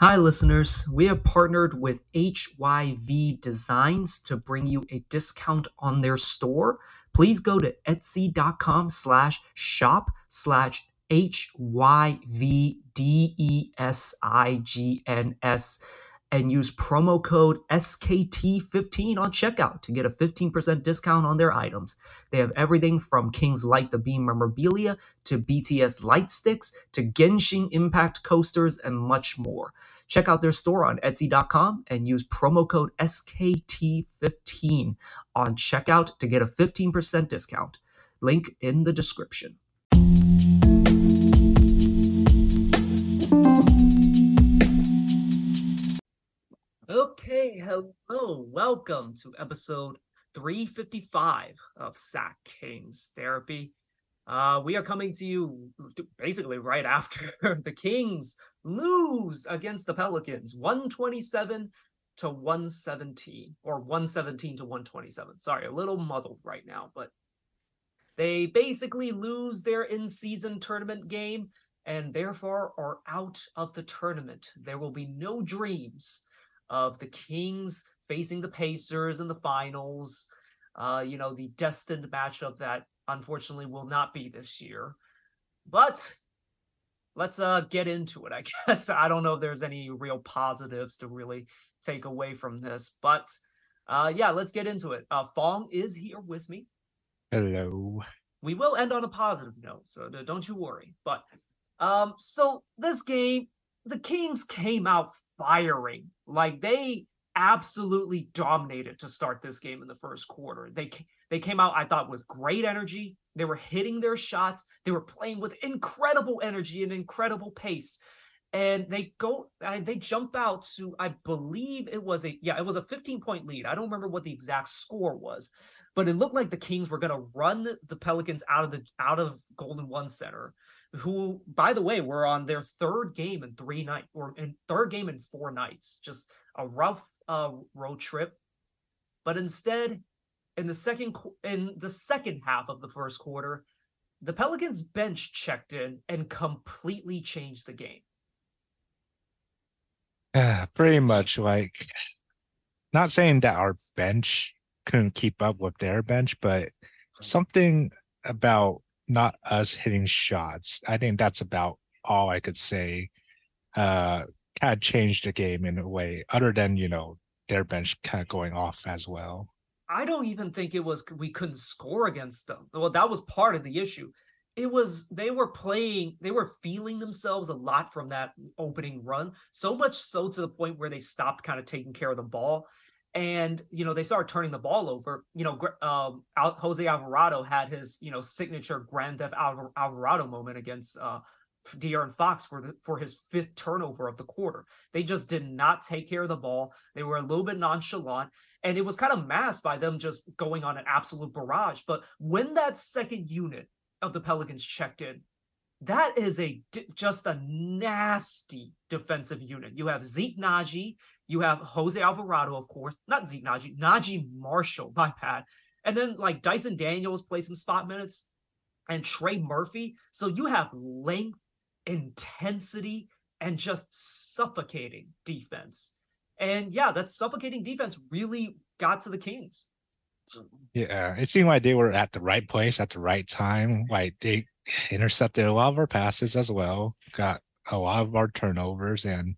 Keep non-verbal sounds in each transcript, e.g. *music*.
Hi, listeners. We have partnered with HYV Designs to bring you a discount on their store. Please go to etsy.com slash shop slash H-Y-V-D-E-S-I-G-N-S and use promo code SKT15 on checkout to get a 15% discount on their items. They have everything from King's Light the Beam memorabilia to BTS light sticks to Genshin Impact coasters and much more. Check out their store on Etsy.com and use promo code SKT15 on checkout to get a 15% discount. Link in the description. Okay, hello, welcome to episode 355 of Sack Kings Therapy. Uh, we are coming to you basically right *laughs* after the Kings lose against the Pelicans 127 to 117, or 117 to 127. Sorry, a little muddled right now, but they basically lose their in season tournament game and therefore are out of the tournament. There will be no dreams of the Kings facing the Pacers in the finals. Uh, you know, the destined matchup that unfortunately will not be this year. But let's uh get into it. I *laughs* guess I don't know if there's any real positives to really take away from this, but uh yeah, let's get into it. Uh Fong is here with me. Hello. We will end on a positive note, so don't you worry. But um so this game the Kings came out firing. Like they absolutely dominated to start this game in the first quarter. They they came out I thought with great energy. They were hitting their shots. They were playing with incredible energy and incredible pace. And they go they jump out to I believe it was a yeah, it was a 15 point lead. I don't remember what the exact score was, but it looked like the Kings were going to run the Pelicans out of the out of Golden One Center who, by the way, were on their third game in three nights or in third game in four nights. Just a rough uh, road trip. But instead, in the second in the second half of the first quarter, the Pelicans bench checked in and completely changed the game. *sighs* Pretty much like not saying that our bench couldn't keep up with their bench, but something about not us hitting shots. I think that's about all I could say. Uh, changed the game in a way, other than you know their bench kind of going off as well. I don't even think it was we couldn't score against them. Well, that was part of the issue. It was they were playing, they were feeling themselves a lot from that opening run, so much so to the point where they stopped kind of taking care of the ball and you know they started turning the ball over. You know, um, Jose Alvarado had his you know signature Grand Theft Alvarado moment against uh, De'Aaron Fox for the, for his fifth turnover of the quarter. They just did not take care of the ball. They were a little bit nonchalant, and it was kind of masked by them just going on an absolute barrage. But when that second unit of the Pelicans checked in, that is a just a nasty defensive unit. You have Zeke Naji, you have Jose Alvarado, of course, not Zeke Nnaji, Naji Marshall, *laughs* my bad. And then like Dyson Daniels plays some spot minutes and Trey Murphy. So you have length, intensity, and just suffocating defense. And yeah, that suffocating defense really got to the Kings. Yeah, it seemed like they were at the right place at the right time. Like they intercepted a lot of our passes as well, got a lot of our turnovers, and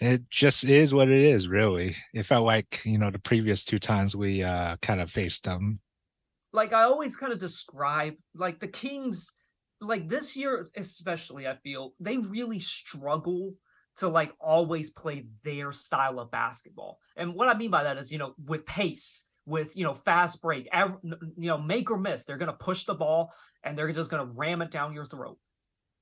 it just is what it is, really. It felt like, you know, the previous two times we uh kind of faced them. Like I always kind of describe like the Kings, like this year especially, I feel they really struggle to like always play their style of basketball. And what I mean by that is, you know, with pace, with you know fast break, every, you know make or miss, they're gonna push the ball and they're just gonna ram it down your throat.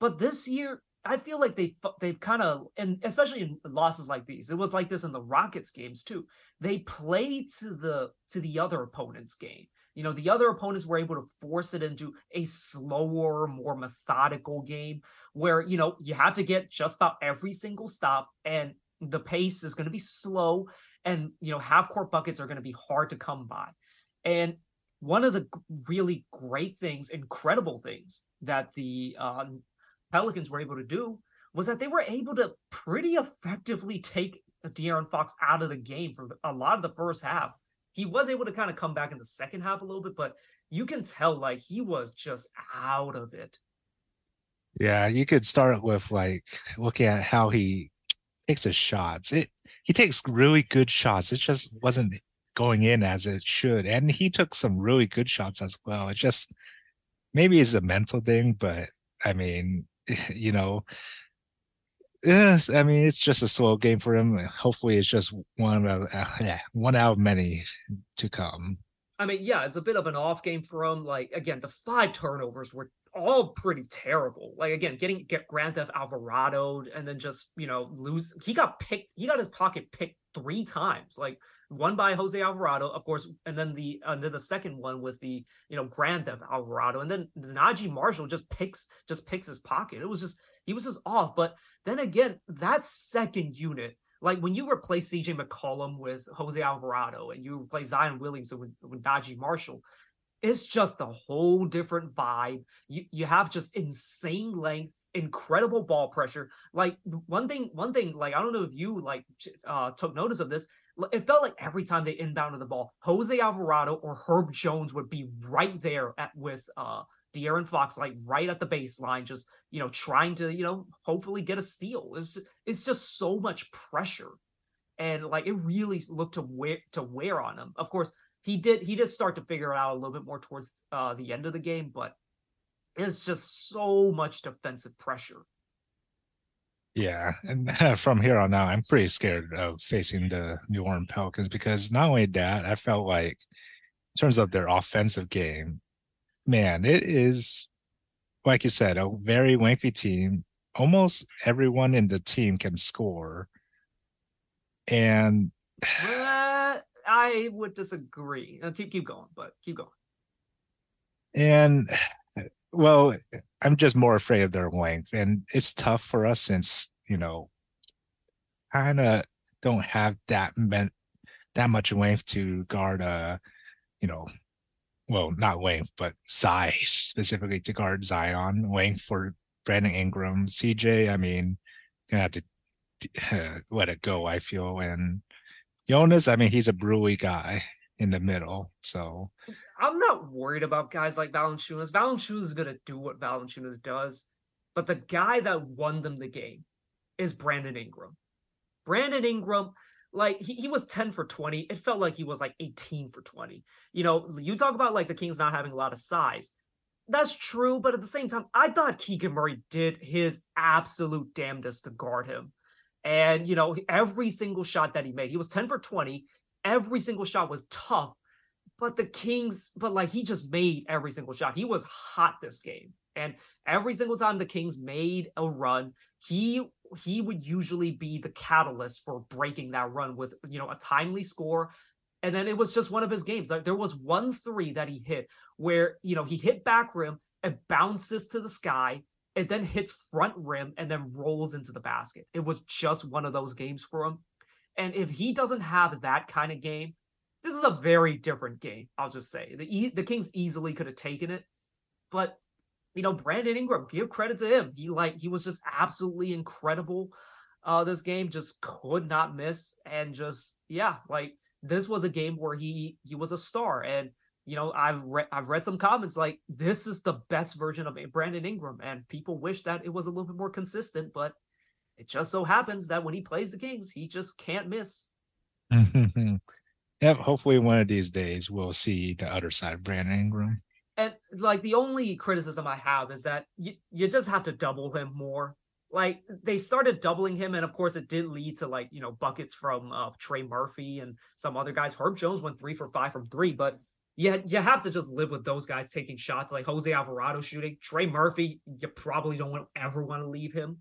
But this year, I feel like they they've kind of and especially in losses like these, it was like this in the Rockets games too. They play to the to the other opponent's game. You know, the other opponents were able to force it into a slower, more methodical game where, you know, you have to get just about every single stop and the pace is going to be slow and, you know, half court buckets are going to be hard to come by. And one of the really great things, incredible things that the um, Pelicans were able to do was that they were able to pretty effectively take De'Aaron Fox out of the game for a lot of the first half. He was able to kind of come back in the second half a little bit, but you can tell like he was just out of it. Yeah, you could start with like looking at how he takes his shots. It he takes really good shots. It just wasn't going in as it should. And he took some really good shots as well. It just maybe it's a mental thing, but I mean, *laughs* you know, yes, I mean it's just a slow game for him. Hopefully, it's just one of uh, yeah one out of many to come. I mean, yeah, it's a bit of an off game for him. Like again, the five turnovers were all pretty terrible. Like again, getting get Grand Theft Alvarado and then just you know lose. He got picked. He got his pocket picked three times. Like one by Jose Alvarado, of course, and then the and then the second one with the you know Grand Theft Alvarado, and then Naji Marshall just picks just picks his pocket. It was just he was just off. But then again, that second unit, like when you replace CJ McCollum with Jose Alvarado and you replace Zion Williamson with, with Naji Marshall, it's just a whole different vibe. You you have just insane length, incredible ball pressure. Like one thing, one thing, like I don't know if you like uh took notice of this. It felt like every time they inbounded the ball, Jose Alvarado or Herb Jones would be right there at with uh De'Aaron Fox, like right at the baseline, just you know, trying to, you know, hopefully get a steal. It's it's just so much pressure. And like it really looked to wear to wear on him. Of course, he did he did start to figure it out a little bit more towards uh the end of the game, but it's just so much defensive pressure. Yeah, and *laughs* from here on out, I'm pretty scared of facing the New Orleans Pelicans because not only that, I felt like in terms of their offensive game, man, it is like you said, a very lengthy team. Almost everyone in the team can score. And uh, I would disagree. Uh, keep keep going, but keep going. And well, I'm just more afraid of their length, and it's tough for us since you know, kind of don't have that that much length to guard a, you know, well, not length, but size specifically to guard Zion. Length for Brandon Ingram, CJ. I mean, gonna have to uh, *laughs* let it go. I feel and Jonas. I mean, he's a brewy guy in the middle, so I'm not worried about guys like Valanciunas. Valanciunas is gonna do what Valanciunas does, but the guy that won them the game is Brandon Ingram. Brandon Ingram like he, he was 10 for 20 it felt like he was like 18 for 20 you know you talk about like the kings not having a lot of size. That's true but at the same time i thought keegan murray did his absolute damnedest to guard him. And you know every single shot that he made he was 10 for 20 every single shot was tough but the kings but like he just made every single shot. He was hot this game. And every single time the kings made a run he he would usually be the catalyst for breaking that run with you know a timely score. And then it was just one of his games. Like there was one three that he hit where you know he hit back rim and bounces to the sky and then hits front rim and then rolls into the basket. It was just one of those games for him. And if he doesn't have that kind of game this is a very different game i'll just say the the kings easily could have taken it but you know, Brandon Ingram, give credit to him. He like he was just absolutely incredible. Uh, this game just could not miss, and just yeah, like this was a game where he he was a star. And you know, I've read I've read some comments like this is the best version of Brandon Ingram, and people wish that it was a little bit more consistent, but it just so happens that when he plays the Kings, he just can't miss. *laughs* yep. Hopefully, one of these days we'll see the other side of Brandon Ingram and like the only criticism I have is that you, you just have to double him more. Like they started doubling him, and of course it did lead to like you know buckets from uh, Trey Murphy and some other guys. Herb Jones went three for five from three, but yeah, you have to just live with those guys taking shots like Jose Alvarado shooting. Trey Murphy, you probably don't ever want to leave him,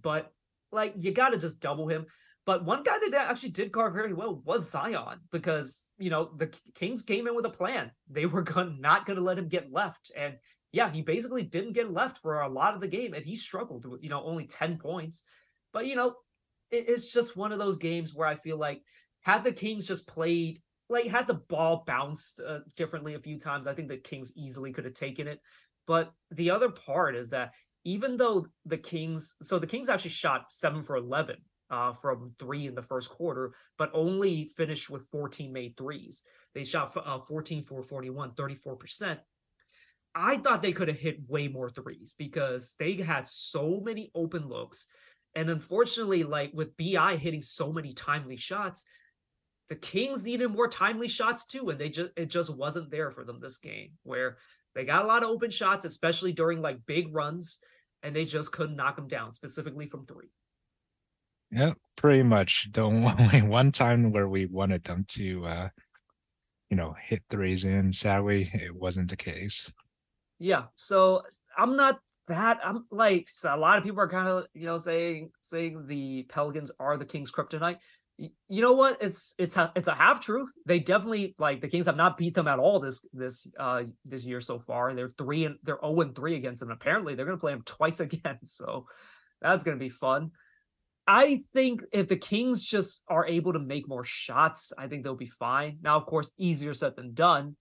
but like you got to just double him. But one guy that actually did guard very well was Zion because you know the Kings came in with a plan. They were *laughs* going not going to let him get left, and yeah, he basically didn't get left for a lot of the game, and he struggled with you know only ten points. But you know, it, it's just one of those games where I feel like had the Kings just played like had the ball bounced uh, differently a few times, I think the Kings easily could have taken it. But the other part is that even though the Kings, so the Kings actually shot seven for 11 uh, from three in the first quarter, but only finished with 14 made threes. They shot uh, 14 for 41, 34%. I thought they could have hit way more threes because they had so many open looks. And unfortunately, like with BI hitting so many timely shots, the Kings needed more timely shots too. And they just it just wasn't there for them this game where they got a lot of open shots, especially during like big runs, and they just couldn't knock them down, specifically from three. Yeah, pretty much. The *laughs* only one time where we wanted them to uh you know hit threes in, sadly it wasn't the case. Yeah. So I'm not that I'm like so a lot of people are kind of you know saying saying the Pelicans are the Kings kryptonite. You know what? It's it's a it's a half truth. They definitely like the Kings have not beat them at all this this uh this year so far. They're three and they're 0 and 3 against them. Apparently they're gonna play them *laughs* twice again. So that's gonna be fun. I think if the Kings just are able to make more shots, I think they'll be fine. Now, of course, easier said than done.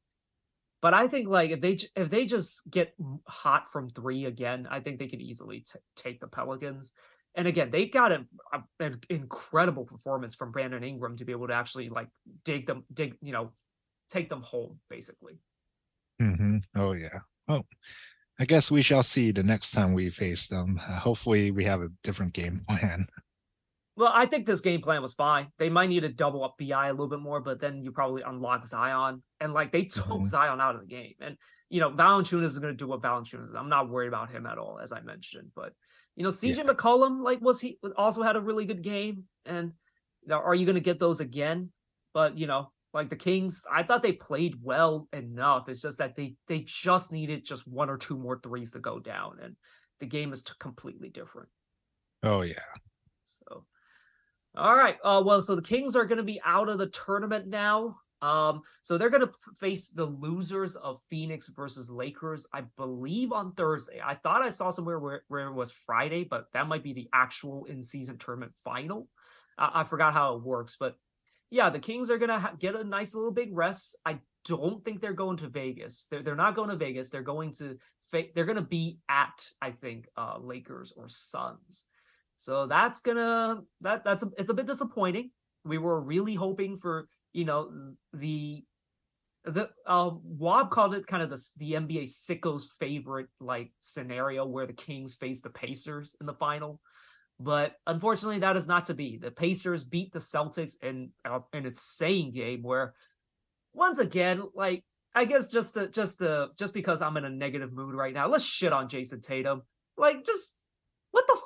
But I think like if they if they just get hot from three again, I think they could easily t- take the Pelicans. And again, they got a, a, an incredible performance from Brandon Ingram to be able to actually like dig them, dig you know, take them home basically. Mm-hmm. Oh yeah. Oh, I guess we shall see the next time we face them. Uh, hopefully, we have a different game *laughs* plan. Well, I think this game plan was fine. They might need to double up BI a little bit more, but then you probably unlock Zion. And like they took mm-hmm. Zion out of the game. And you know, Valanciunas is going to do what Valanciunas is. I'm not worried about him at all, as I mentioned. But you know, CJ yeah. McCollum, like, was he also had a really good game? And are you going to get those again? But you know, like the Kings, I thought they played well enough. It's just that they they just needed just one or two more threes to go down, and the game is completely different. Oh yeah. So all right. Uh, well, so the Kings are going to be out of the tournament now. Um, so they're going to face the losers of Phoenix versus Lakers, I believe, on Thursday. I thought I saw somewhere where, where it was Friday, but that might be the actual in season tournament final. I forgot how it works, but yeah, the Kings are going to ha- get a nice little big rest. I don't think they're going to Vegas. They're, they're not going to Vegas. They're going to they're going to be at I think uh, Lakers or Suns. So that's gonna that that's a, it's a bit disappointing. We were really hoping for you know the the uh, Wob called it kind of the the NBA sickos favorite like scenario where the Kings face the Pacers in the final, but unfortunately that is not to be. The Pacers beat the Celtics in uh, in its saying game where once again like I guess just the just the just because I'm in a negative mood right now, let's shit on Jayson Tatum. Like just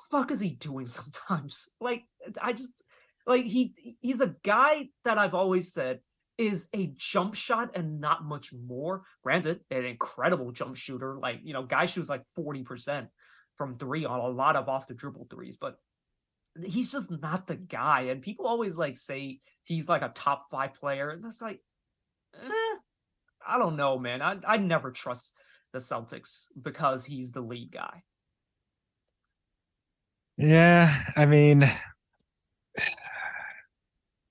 fuck is he doing *laughs* sometimes? Like I just like he he's a guy that I've always said is a jump shot and not much more. Granted, an incredible jump shooter. Like, you know, guy shoots like 40% from three on a lot of off the dribble threes, but he's just not the guy. And people always like say he's like a top five player. And that's like, eh, I don't know, man. I I never trust the Celtics because he's the lead guy. Yeah, I mean,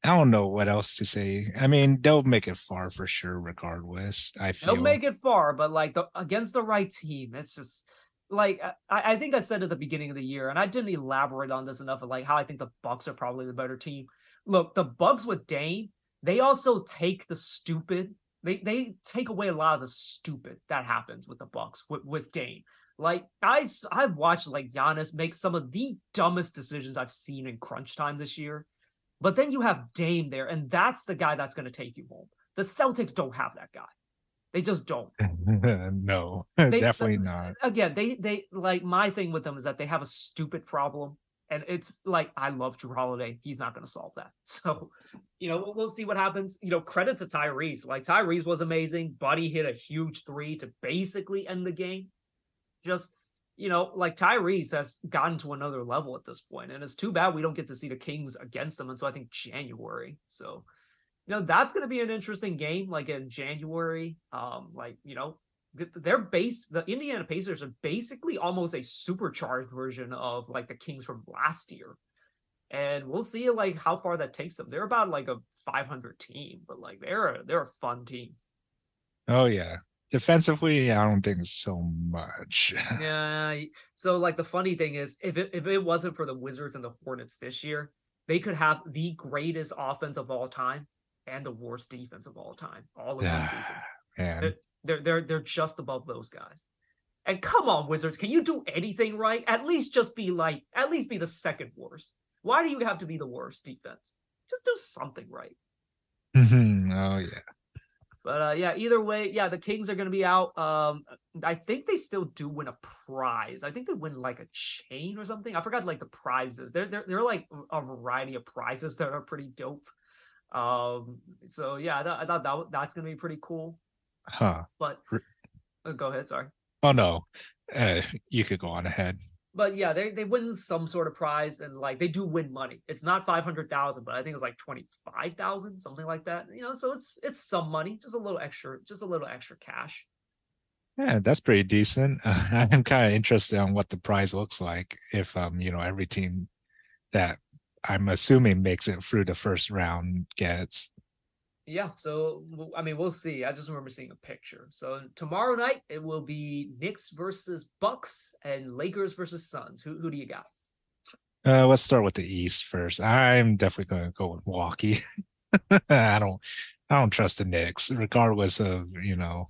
I don't know what else to say. I mean, they'll make it far for sure, regardless. I feel they'll make it far, but like the, against the right team, it's just like I, I think I said at the beginning of the year, and I didn't elaborate on this enough of like how I think the Bucks are probably the better team. Look, the Bucks with Dame, they also take the stupid. They they take away a lot of the stupid that happens with the Bucks with, with Dame. Like I, I've watched like Giannis make some of the dumbest decisions I've seen in crunch time this year. But then you have Dame there, and that's the guy that's going to take you home. The Celtics don't have that guy. They just don't. *laughs* no, *laughs* they, definitely not. Again, they they like my thing with them is that they have a stupid problem, and it's like I love Jrue Holiday. He's not going to solve that. *laughs* So, you know, we'll, we'll see what happens. You know, credit to Tyrese. Like Tyrese was amazing. Buddy hit a huge three to basically end the game just you know, like Tyrese has gotten to another level at this point, and it's too bad we don't get to see the Kings against them until I think January. So, you know, that's going to be an interesting game, like in January. Um, like you know, their base, the Indiana Pacers are basically almost a supercharged version of like the Kings from last year, and we'll see like how far that takes them. They're about like a 500 team, but like they're a, they're a fun team. Oh yeah, Defensively, I don't think so much. *laughs* Yeah. So like the funny thing is, if it if it wasn't for the Wizards and the Hornets this year, they could have the greatest offense of all time and the worst defense of all time, all in Yeah, one season. Man, They're, they're they're just above those guys. And come on, Wizards, can you do anything right? At least just be like, at least be the second worst. Why do you have to be the worst defense? Just do something right. Mhm. oh yeah. But uh, yeah, either way, yeah, the Kings are going to be out. Um, I think they still do win a prize. I think they win like a chain or something. I forgot like the prizes. They're they're, they're like a variety of prizes that are pretty dope. Um, so yeah, I, thought I thought that wa- that's going to be pretty cool. Huh. But uh, go ahead, sorry. Oh no. Uh, you could go on ahead. But yeah, they they win some sort of prize and like they do win money. It's not five hundred thousand, but I think it's like twenty five thousand, something like that. You know, so it's it's some money, just a little extra, just a little extra cash. Yeah, that's pretty decent. Uh, *laughs* I'm kind of interested on what the prize looks like if um, you know, every team that I'm assuming makes it through the first round gets. Yeah, so I mean, we'll see. I just remember seeing a picture. So tomorrow night it will be Knicks versus Bucks and Lakers versus Suns. Who who do you got? Uh, let's start with the East first. I'm definitely going to go with Milwaukee. *laughs* I don't, I don't trust the Knicks, regardless of you know,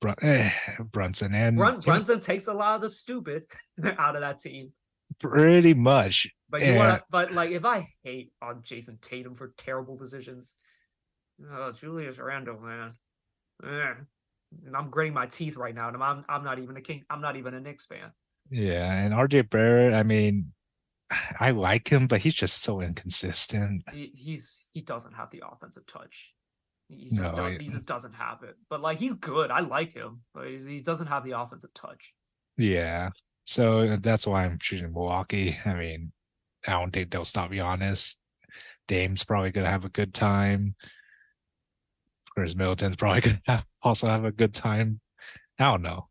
Brun- eh, Brunson and Brun- Brunson takes a lot of the stupid *laughs* out of that team. pretty much. But you want but like if I hate on Jayson Tatum for terrible decisions, oh Julius Randle, man, and I'm gritting my teeth right now, and I'm I'm not even a king. I'm not even a Knicks fan. Yeah, and RJ Barrett. I mean, *sighs* I like him, but he's just so inconsistent. He, he's he doesn't have the offensive touch. He just No, he- just doesn't have it. But like he's good. I like him, but he's, he doesn't have the offensive touch. Yeah, so that's why I'm choosing Milwaukee. I mean, I don't think they'll stop Giannis. Dame's probably gonna have a good time. Khris Middleton's probably gonna *laughs* also have a good time. I don't know.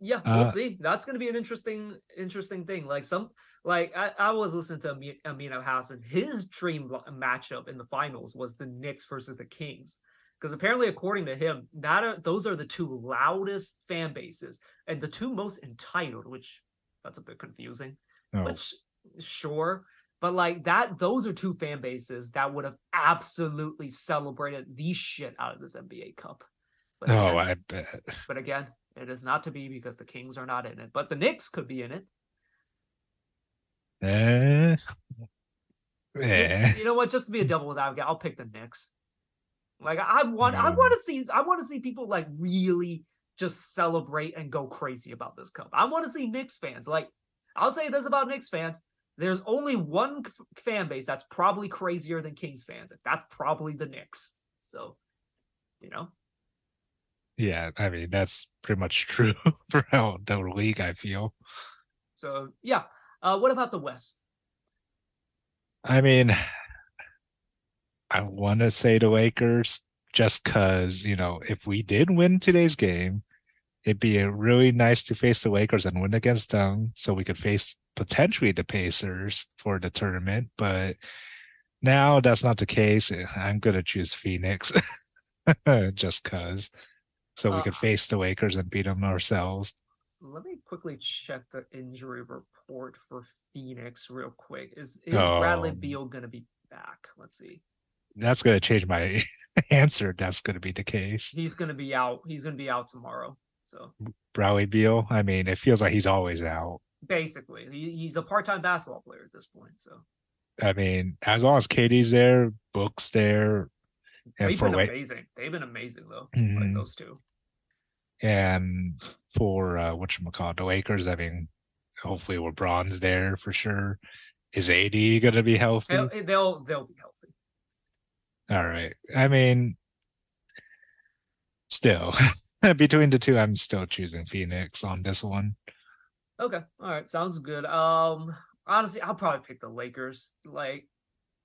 Yeah, we'll Uh, see. That's gonna be an interesting, interesting thing. Like some, like I, I was listening to Amin Elhassan His dream matchup in the finals was the Knicks versus the Kings, because apparently, according to him, that are those are the two loudest fan bases and the two most entitled. Which that's a bit confusing. No. Which sure, but like that, those are two fan bases that would have absolutely celebrated the shit out of this NBA Cup. But Oh, again- I bet. but again, it is not to be because the Kings are not in it. But the Knicks could be in it. Eh. You- Eh. You know what? Just to be a devil's advocate, I'll pick the Knicks. Like I want, I want to see, I want to see people like really just celebrate and go crazy about this cup. I want to see Knicks fans. Like I'll say this about Knicks fans: there's only one fan base that's probably crazier than Kings fans, and that's probably the Knicks. So, you know, Yeah, I mean that's pretty much true *laughs* for how the league I feel. so yeah. Uh, what about the West? I mean, I want to say the Lakers just because, you know, if we did win today's game, it'd be a really nice to face the Lakers and win against them so we could face potentially the Pacers for the tournament. But now that's not the case. I'm going to choose Phoenix *laughs* just because. So we Uh, could face the Lakers and beat them ourselves. Let me quickly check the injury report for Phoenix real quick. Is is Bradley Oh. Beal gonna be back? Let's see. That's going to change my *laughs* answer. That's going to be the case. He's gonna be out. He's gonna be out tomorrow. So Bradley Beal, I mean, it feels like he's always out. Basically, he, he's a part-time basketball player at this point. So I mean, as long as KD's there, Book's there, and they've for been Wait amazing. They've been amazing though. Like Mhm. those two. and for uh what call the Lakers, I mean, hopefully LeBron's there for sure. Is AD gonna be healthy? They'll they'll, they'll be healthy. All right. I mean, still *laughs* between the two, I'm still choosing Phoenix on this one. Okay. All right. Sounds good. Um honestly, I'll probably pick the Lakers. Like,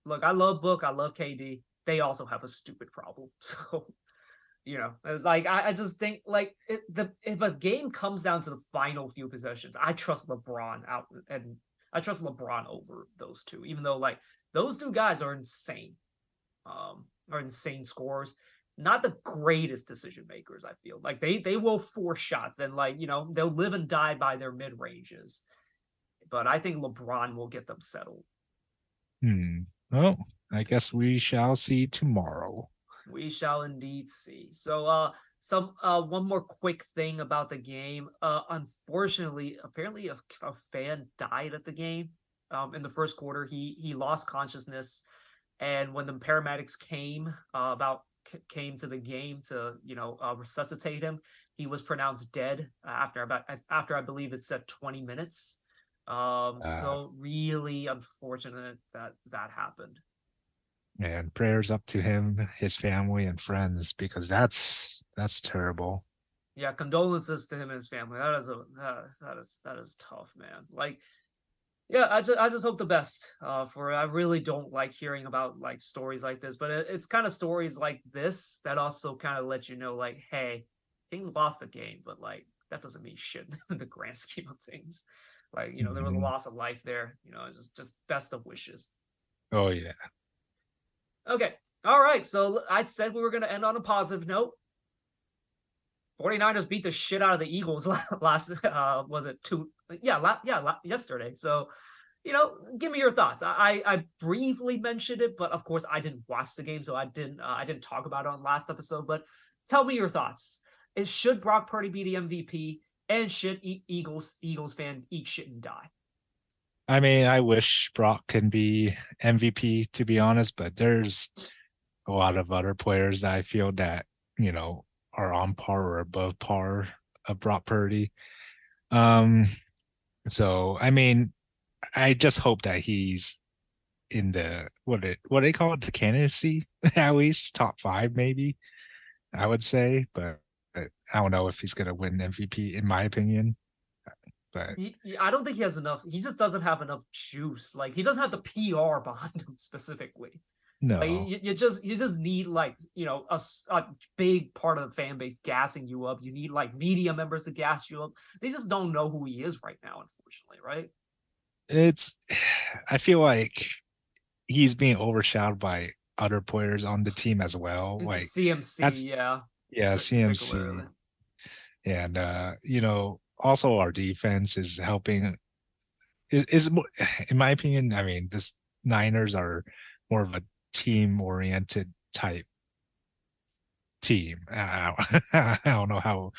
look, I love Book, I love KD. They also have a stupid problem. *laughs* So, you know, uh, like I, I just think like it, the if a game comes down to the final few possessions, I trust LeBron out and I trust LeBron over those two, even though like those two guys are insane. Um, are insane scorers. Not the greatest decision makers. I feel like they they will force shots and like you know they'll live and die by their mid ranges, but I think LeBron will get them settled. Hmm. Well, I guess we shall see tomorrow. We shall indeed see. So, uh, some uh, one more quick thing about the game. Uh, unfortunately, apparently a, a fan died at the game. Um, in the first quarter, he he lost consciousness, and when the paramedics came, uh, about came to the game to you know uh, resuscitate him, he was pronounced dead after about after I believe it said twenty minutes. Um, uh, so really unfortunate that that happened. And prayers up to him, his family, and friends because that's that's terrible. Yeah, condolences to him and his family. That is a that, that is that is tough, man. Like, yeah, I just I just hope the best uh, for. I really don't like hearing about like stories like this, but it, it's kind of stories like this that also kind of let you know, like, hey, Kings lost the game, but like that doesn't mean shit *laughs* in the grand scheme of things. Like, you know, there was a mm-hmm. loss of life there. You know, just just best of wishes. Oh yeah. Okay. All right. So I said we were going to end on a positive note. 49ers beat the shit out of the Eagles *laughs* last uh was it two yeah la- yeah la- yesterday. So you know, give me your thoughts. I I briefly mentioned it, but of course I didn't watch the game, so I didn't uh, I didn't talk about it on last episode. But tell me your thoughts. Should Brock Purdy be the MVP? And should e- Eagles Eagles fan eat shit and die? I mean, I wish Brock can be MVP to be honest, but there's a lot of other players that I feel that you know are on par or above par of Brock Purdy. Um, so I mean, I just hope that he's in the what it what they call it the candidacy *laughs* at least top five maybe I would say, but I don't know if he's gonna win MVP in my opinion. But he, I don't think he has enough. He just doesn't have enough juice. Like he doesn't have the PR behind him specifically. No, like, you, you, just you just need like you know a, a big part of the fan base gassing you up. You need like media members to gas you up. They just don't know who he is right now, unfortunately, right? It's. *sighs* I feel like he's being overshadowed by other players on the team as well. It's like CMC, yeah, yeah, CMC, and uh, you know, also our defense is helping. Is, is *sighs* in my opinion, I mean, this Niners are more of a team oriented type team. I don't, *laughs* I don't know how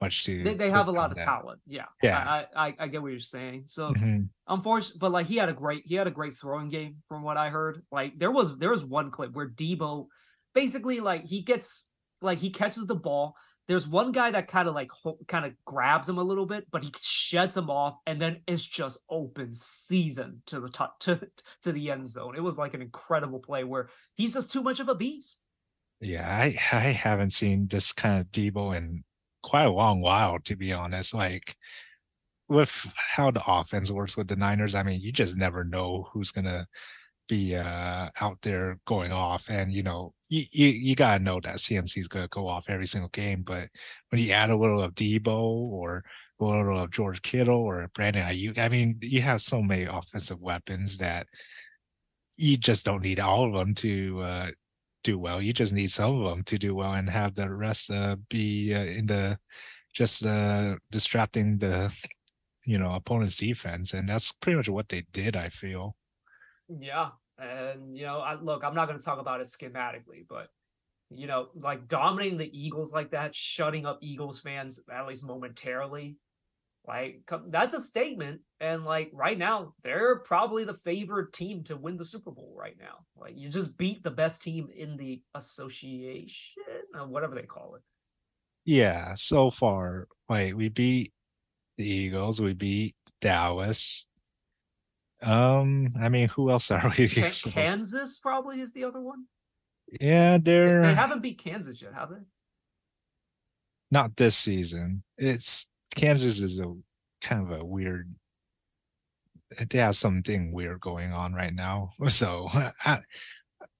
much to. They, they have a lot of that. talent. Yeah, yeah. I, I, I get what you're saying. So mm-hmm. unfortunately, but like he had a great he had a great throwing game from what I heard. Like there was there was one clip where Deebo basically like he gets like he catches the ball there's one guy that kind of like ho- kind of grabs him a little bit, but he sheds him off, and then it's just open season to the top to to the end zone. It was like an incredible play where he's just too much of a beast. Yeah, I I haven't seen this kind of Deebo in quite a long while, to be honest. Like with how the offense works with the Niners, I mean, you just never know who's gonna be uh out there going off and you know you, you, you gotta know that CMC is gonna go off every single game. But when you add a little of Deebo or a little of George Kittle or Brandon Aiyuk, I mean, you have so many offensive weapons that you just don't need all of them to uh, do well. You just need some of them to do well and have the rest uh, be uh, in the just uh, distracting the you know opponent's defense, and that's pretty much what they did. I feel. Yeah, and you know, I, look, I'm not going to talk about it schematically, but you know, like dominating the Eagles like that, shutting up Eagles fans at least momentarily, like that's a statement. And like right now, they're probably the favored team to win the Super Bowl right now. Like you just beat the best team in the association, or whatever they call it. Yeah, so far, like we beat the Eagles, we beat Dallas, um, I mean, who else are we? Kansas probably is the other one. Yeah, they're they haven't beat Kansas yet, have they? Not this season. It's Kansas is a kind of a weird. They have something weird going on right now, *laughs* so I, I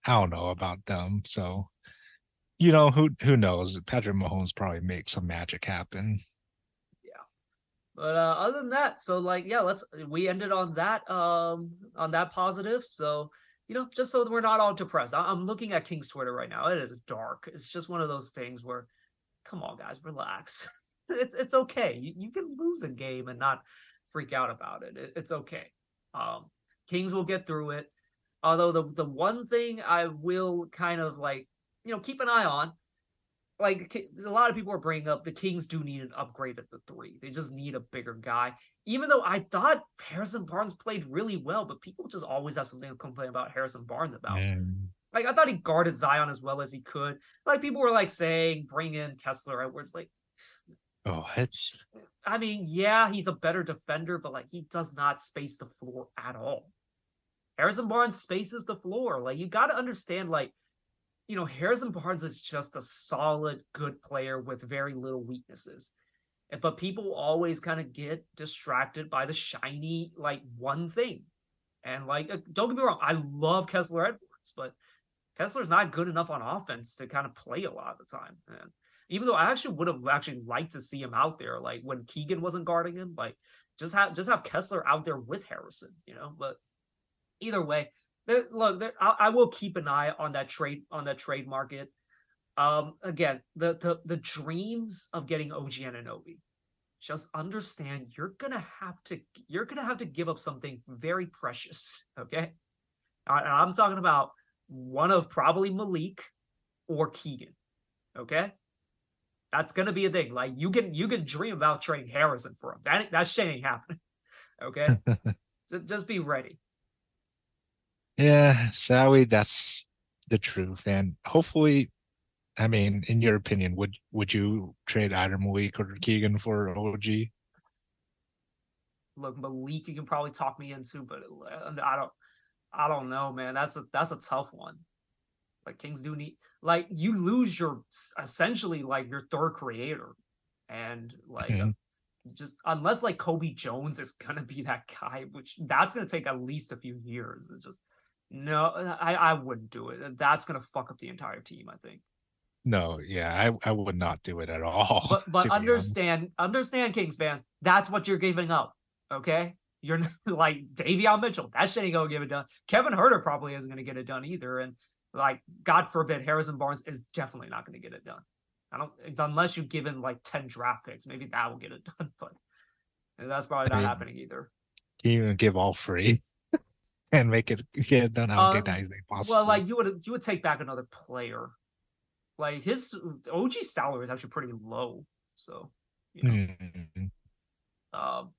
don't know about them. So, you know, who who knows? Patrick Mahomes probably make some magic happen. But uh, other than that, so like yeah, let's we ended on that um on that positive. So you know, just so we're not all depressed. I- I'm looking at King's Twitter right now. It is dark. It's just one of those things where, come on, guys, relax. *laughs* it's it's okay. You, you can lose a game and not freak out about it. it it's okay. Um, Kings will get through it. Although the the one thing I will kind of like, you know, keep an eye on, like a lot of people are bringing up, the Kings do need an upgrade at the three. They just need a bigger guy. Even though I thought Harrison Barnes played really well, but people just always have something to complain about Harrison Barnes about. Man. Like I thought he guarded Zion as well as he could. Like people were like saying, bring in Kessler Edwards. Like, Oh, it's I mean, yeah, he's a better defender, but like he does not space the floor at all. Harrison Barnes spaces the floor. Like you got to understand, like you know, Harrison Barnes is just a solid, good player with very little weaknesses. But people always kind of get distracted by the shiny, like one thing. And like, uh, don't get me wrong, I love Kessler Edwards, but Kessler's not good enough on offense to kind of play a lot of the time. And even though I actually would have actually liked to see him out there, like when Keegan wasn't guarding him, like just have just have Kessler out there with Harrison, you know. But either way, there, look, there, I, I, will keep an eye on that trade on that trade market. Um, again, the the the dreams of getting OG Anunoby. Just understand you're gonna have to you're gonna have to give up something very precious. *laughs* Okay, I, I'm talking about one of probably Malik or Keegan. Okay, that's gonna be a thing. Like you can you can dream about trading Harrison for him. That that shit ain't happening. *laughs* Okay, *laughs* just, just be ready. Yeah, sadly, that's the truth. And hopefully, I mean, in your opinion, would would you trade either Malik or Keegan for OG? Look, Malik, you can probably talk me into, but uh, I don't, I don't know, man. That's a that's a tough one. Like Kings do need, like you lose your essentially like your third creator, and like mm-hmm. just unless like Colby Jones is gonna be that guy, which that's gonna take at least a few years. It's just no, I, I wouldn't do it. That's gonna fuck up the entire team, I think. No, yeah, I, I would not do it at all. But *laughs* but understand understand Kings fan, that's what you're giving up. Okay? You're *laughs* like Davion Mitchell, that shit ain't gonna get it done. Kevin Huerter probably isn't gonna get it done either. And like, God forbid, Harrison Barnes is definitely not gonna get it done. I don't unless you give him like 10 draft picks, maybe that will get it *laughs* done, but that's probably not I mean, happening either. Can you even give all free? And make it get done. I don't um, think that is possible. Well, like you would you would take back another player. Like his OG salary is actually pretty low, so you know. Mm-hmm. Um,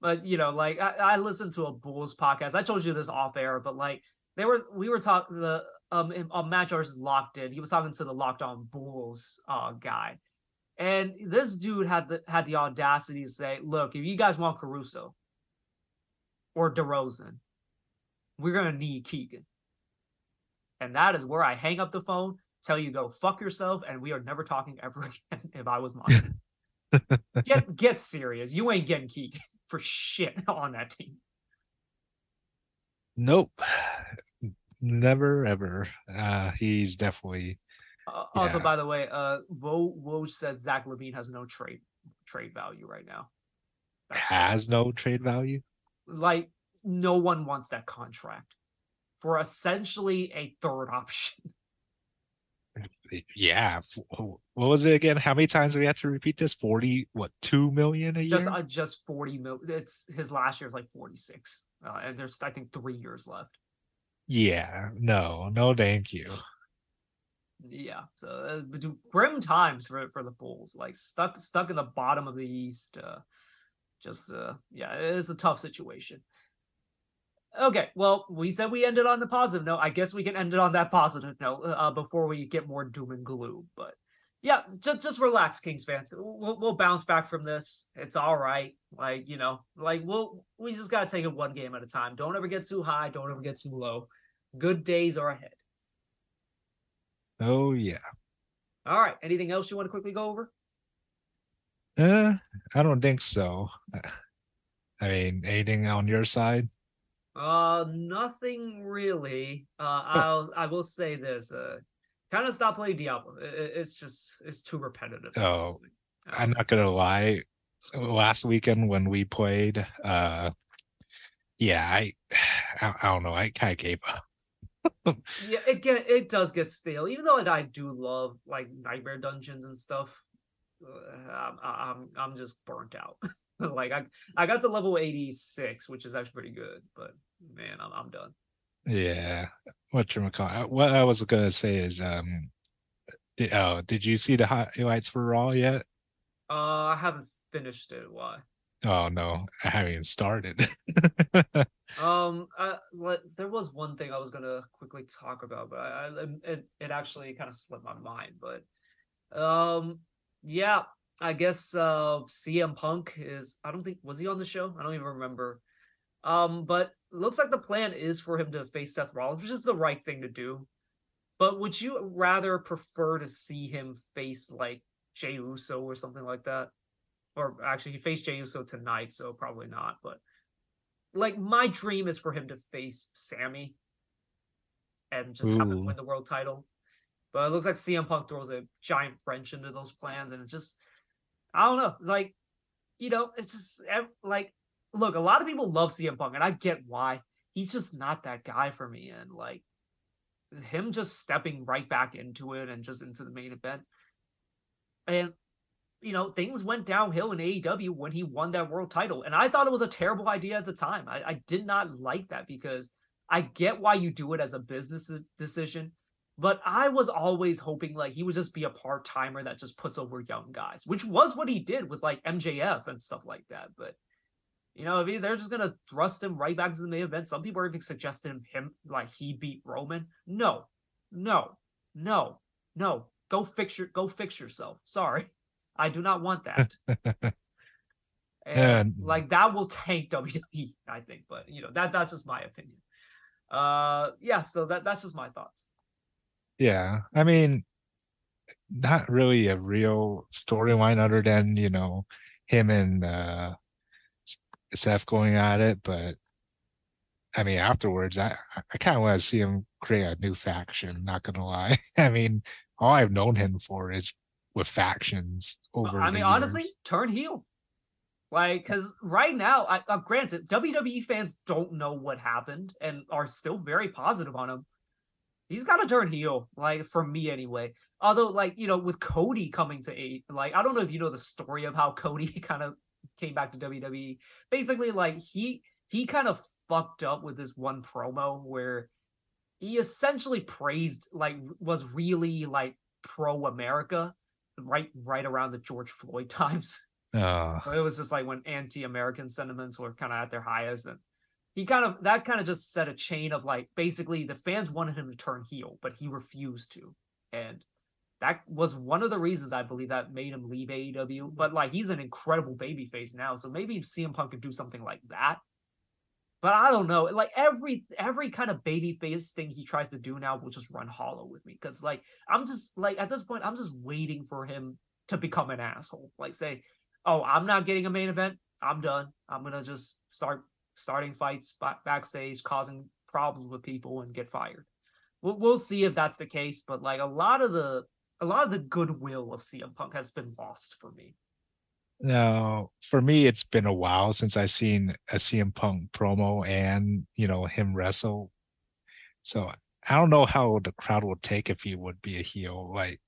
but you know, like I, I listened to a Bulls podcast. I told you this off air, but like they were we were talking the um on Matt George is locked in. He was talking to the locked on Bulls uh guy. And this dude had the had the audacity to say, look, if you guys want Caruso or DeRozan, we're gonna need Keegan. And that is where I hang up the phone, tell you go fuck yourself, and we are never talking *laughs* ever again if I was Monty. *laughs* get get serious. You ain't getting Keegan *laughs* for shit on that team. Nope. Never ever. Uh he's definitely uh, yeah. also by the way, uh Vo Woj said Zach LaVine has no trade trade value right now. That's has no trade value? Like no one wants that contract for essentially a third option. *laughs* Yeah. What was it again? How many times do we have to repeat this? 40, what, 2 million a just, year? Uh, just 40 million. It's his last year is like 46. Uh, and there's, I think, three years left. Yeah. No, no, thank you. Yeah. So uh, grim times for, for the Bulls. Like stuck, stuck in the bottom of the East. Uh, just, uh, yeah, it is a tough situation. Okay, well, we said we ended on the positive note. I guess we can end it on that positive note uh, before we get more doom and gloom. But yeah, just just relax, Kings fans. We'll, we'll bounce back from this. It's all right. Like you know, like we'll we just gotta take it one game at a time. Don't ever get too high. Don't ever get too low. Good days are ahead. Oh yeah. All right. Anything else you want to quickly go over? Uh, I don't think so. I mean, anything on your side? Uh, nothing really. Uh, I'll I will say this. Uh, kind of stop playing Diablo. It, it's just it's too repetitive. Oh, I'm not gonna lie. Last weekend when we played, uh, yeah, I *sighs* I, I don't know. I kind of gave up. *laughs* yeah, it get it does get stale. Even though I do love like nightmare dungeons and stuff, uh, I'm I'm, I'm just burnt out. *laughs* like I I got to level eighty six, which is actually pretty good, but man, I'm I'm done. Yeah, what you call what I was gonna say is um, oh, did you see the highlights for Raw yet? Uh, I haven't finished it. Why? Oh no, I haven't even started. *laughs* um, uh, there was one thing I was gonna quickly talk about, but I, I it it actually kind of slipped my mind. But um, yeah, I guess uh CM Punk is. I don't think was he on the show. I don't even remember. Um, but looks like the plan is for him to face Seth Rollins, which is the right thing to do. But would you rather prefer to see him face like Jey Uso or something like that? Or actually, he faced Jey Uso tonight, so probably not. But like, my dream is for him to face Sami and just Ooh. have him win the world title. But it looks like CM Punk throws a giant wrench into those plans, and it just, I don't know. It's like, you know, it's just like, look, a lot of people love CM Punk, and I get why. He's just not that guy for me, and like, him just stepping right back into it and just into the main event. And you know, things went downhill in AEW when he won that world title. And I thought it was a terrible idea at the time. I, I did not like that because I get why you do it as a business decision. But I was always hoping like he would just be a part timer that just puts over young guys, which was what he did with like MJF and stuff like that. But you know, if he, they're just gonna thrust him right back to the main event, some people are even suggesting him, like he beat Roman. No, no, no, no. Go fix your go fix yourself. Sorry. I do not want that. *laughs* and, and like that will tank WWE, I think. But you know, that that's just my opinion. Uh yeah, so that that's just my thoughts. Yeah. I mean, not really a real storyline other than, you know, him and uh Seth going at it, but I mean, afterwards, I I kind of want to see him create a new faction. Not gonna lie. *laughs* I mean, all I've known him for is with factions over. I mean, honestly, turn heel. Like, because right now, I, uh, granted, WWE fans don't know what happened and are still very positive on him. He's got to turn heel, like for me anyway. Although, like you know, with Cody coming to eight, like I don't know if you know the story of how Cody *laughs* kind of came back to WWE. Basically, like he he kind of fucked up with this one promo where he essentially praised like was really like pro America right right around the George Floyd *laughs* times. Uh. It was just like when anti-American sentiments were kind of at their highest, and he kind of that kind of just set a chain of like basically the fans wanted him to turn heel, but he refused to, and that was one of the reasons I believe that made him leave AEW. But like he's an incredible babyface now, so maybe CM Punk could do something like that but I don't know. Like every every kind of baby face thing he tries to do now will just run hollow with me. Cause like I'm just like at this point, I'm just waiting for him to become an asshole. Like say, oh, I'm not getting a main event. I'm done. I'm gonna just start starting fights backstage, causing problems with people, and get fired. We'll, we'll see if that's the case. But like a lot of the a lot of the goodwill of CM Punk has been lost for me. Now, for me, it's been a while since I've seen a CM Punk promo and you know him wrestle. So I don't know how the crowd would take if he would be a heel. Like,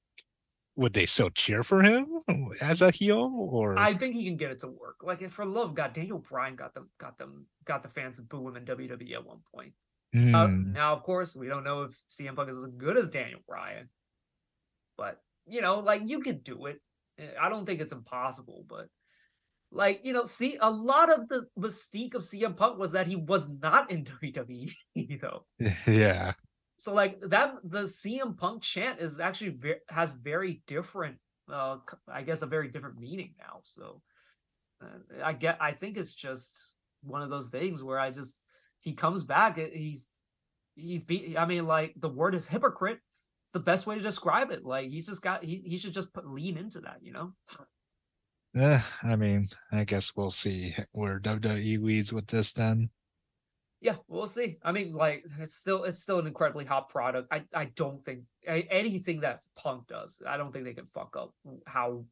would they still cheer for him as a heel? Or I think he can get it to work. Like, for love of God, Daniel Bryan got them, got them, got the fans to boo him in WWE at one point. Mm. Uh, hmm. now, of course, we don't know if CM Punk is as good as Daniel Bryan, but you know, like you could do it. I don't think it's impossible, but like you know, see, a lot of the mystique of CM Punk was that he was not in *laughs* WWE, though. *laughs* Yeah. So like that, the CM Punk chant is actually very, has very different, uh, I guess, a very different meaning now. So uh, I get, I think it's just one of those things where I just he comes back, he's he's be, I mean, like the word is hypocrite the best way to describe it. Like he's just got he he should just put, lean into that, you know. Yeah, I mean, I guess we'll see where WWE leads with this then. Yeah, we'll see. I mean, like it's still it's still an incredibly hot product. I I don't think anything that Punk does, I don't think they can fuck up how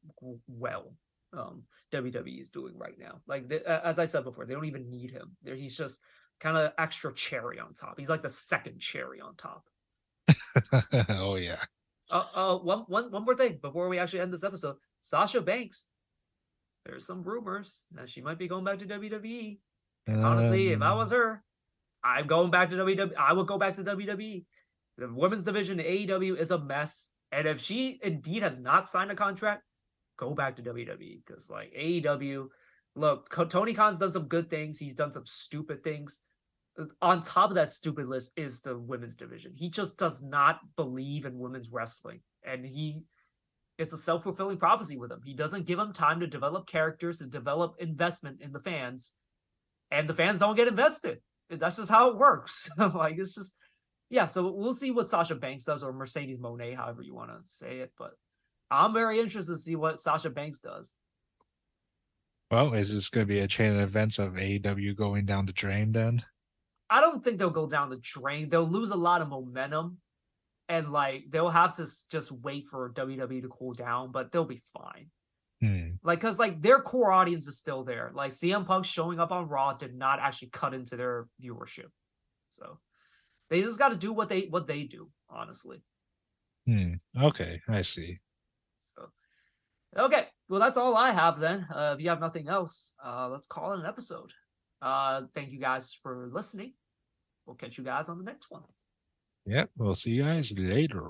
well um WWE is doing right now. Like as I said before, they don't even need him. There, he's just kind of extra cherry on top. He's like the second cherry on top. *laughs* oh yeah. Uh, uh, one, one, one more thing before we actually end this episode. Sasha Banks. There's some rumors that she might be going back to WWE. And honestly, if I Um, was her, I'm going back to WWE. I would go back to WWE. The women's division AEW is a mess. And if she indeed has not signed a contract, go back to WWE. Because like AEW, look, Tony Khan's done some good things. He's done some stupid things. On top of that stupid list is the women's division. He just does not believe in women's wrestling. And he it's a self-fulfilling prophecy with him. He doesn't give them time to develop characters, to develop investment in the fans, and the fans don't get invested. That's just how it works. *laughs* like it's just yeah. So we'll see what Sasha Banks does or Mercedes Moné, however you want to say it. But I'm very interested to see what Sasha Banks does. Well, is this going to be a chain of events of AEW going down the drain then? I don't think they'll go down the drain. They'll lose a lot of momentum, and like they'll have to just wait for WWE to cool down. But they'll be fine. Hmm. like because like their core audience is still there like cm punk showing up on raw did not actually cut into their viewership so they just got to do what they what they do honestly Hmm. Okay, I see. so okay well that's all i have then uh if you have nothing else uh let's call it an episode uh thank you guys for listening we'll catch you guys on the next one Yep, we'll see you guys later.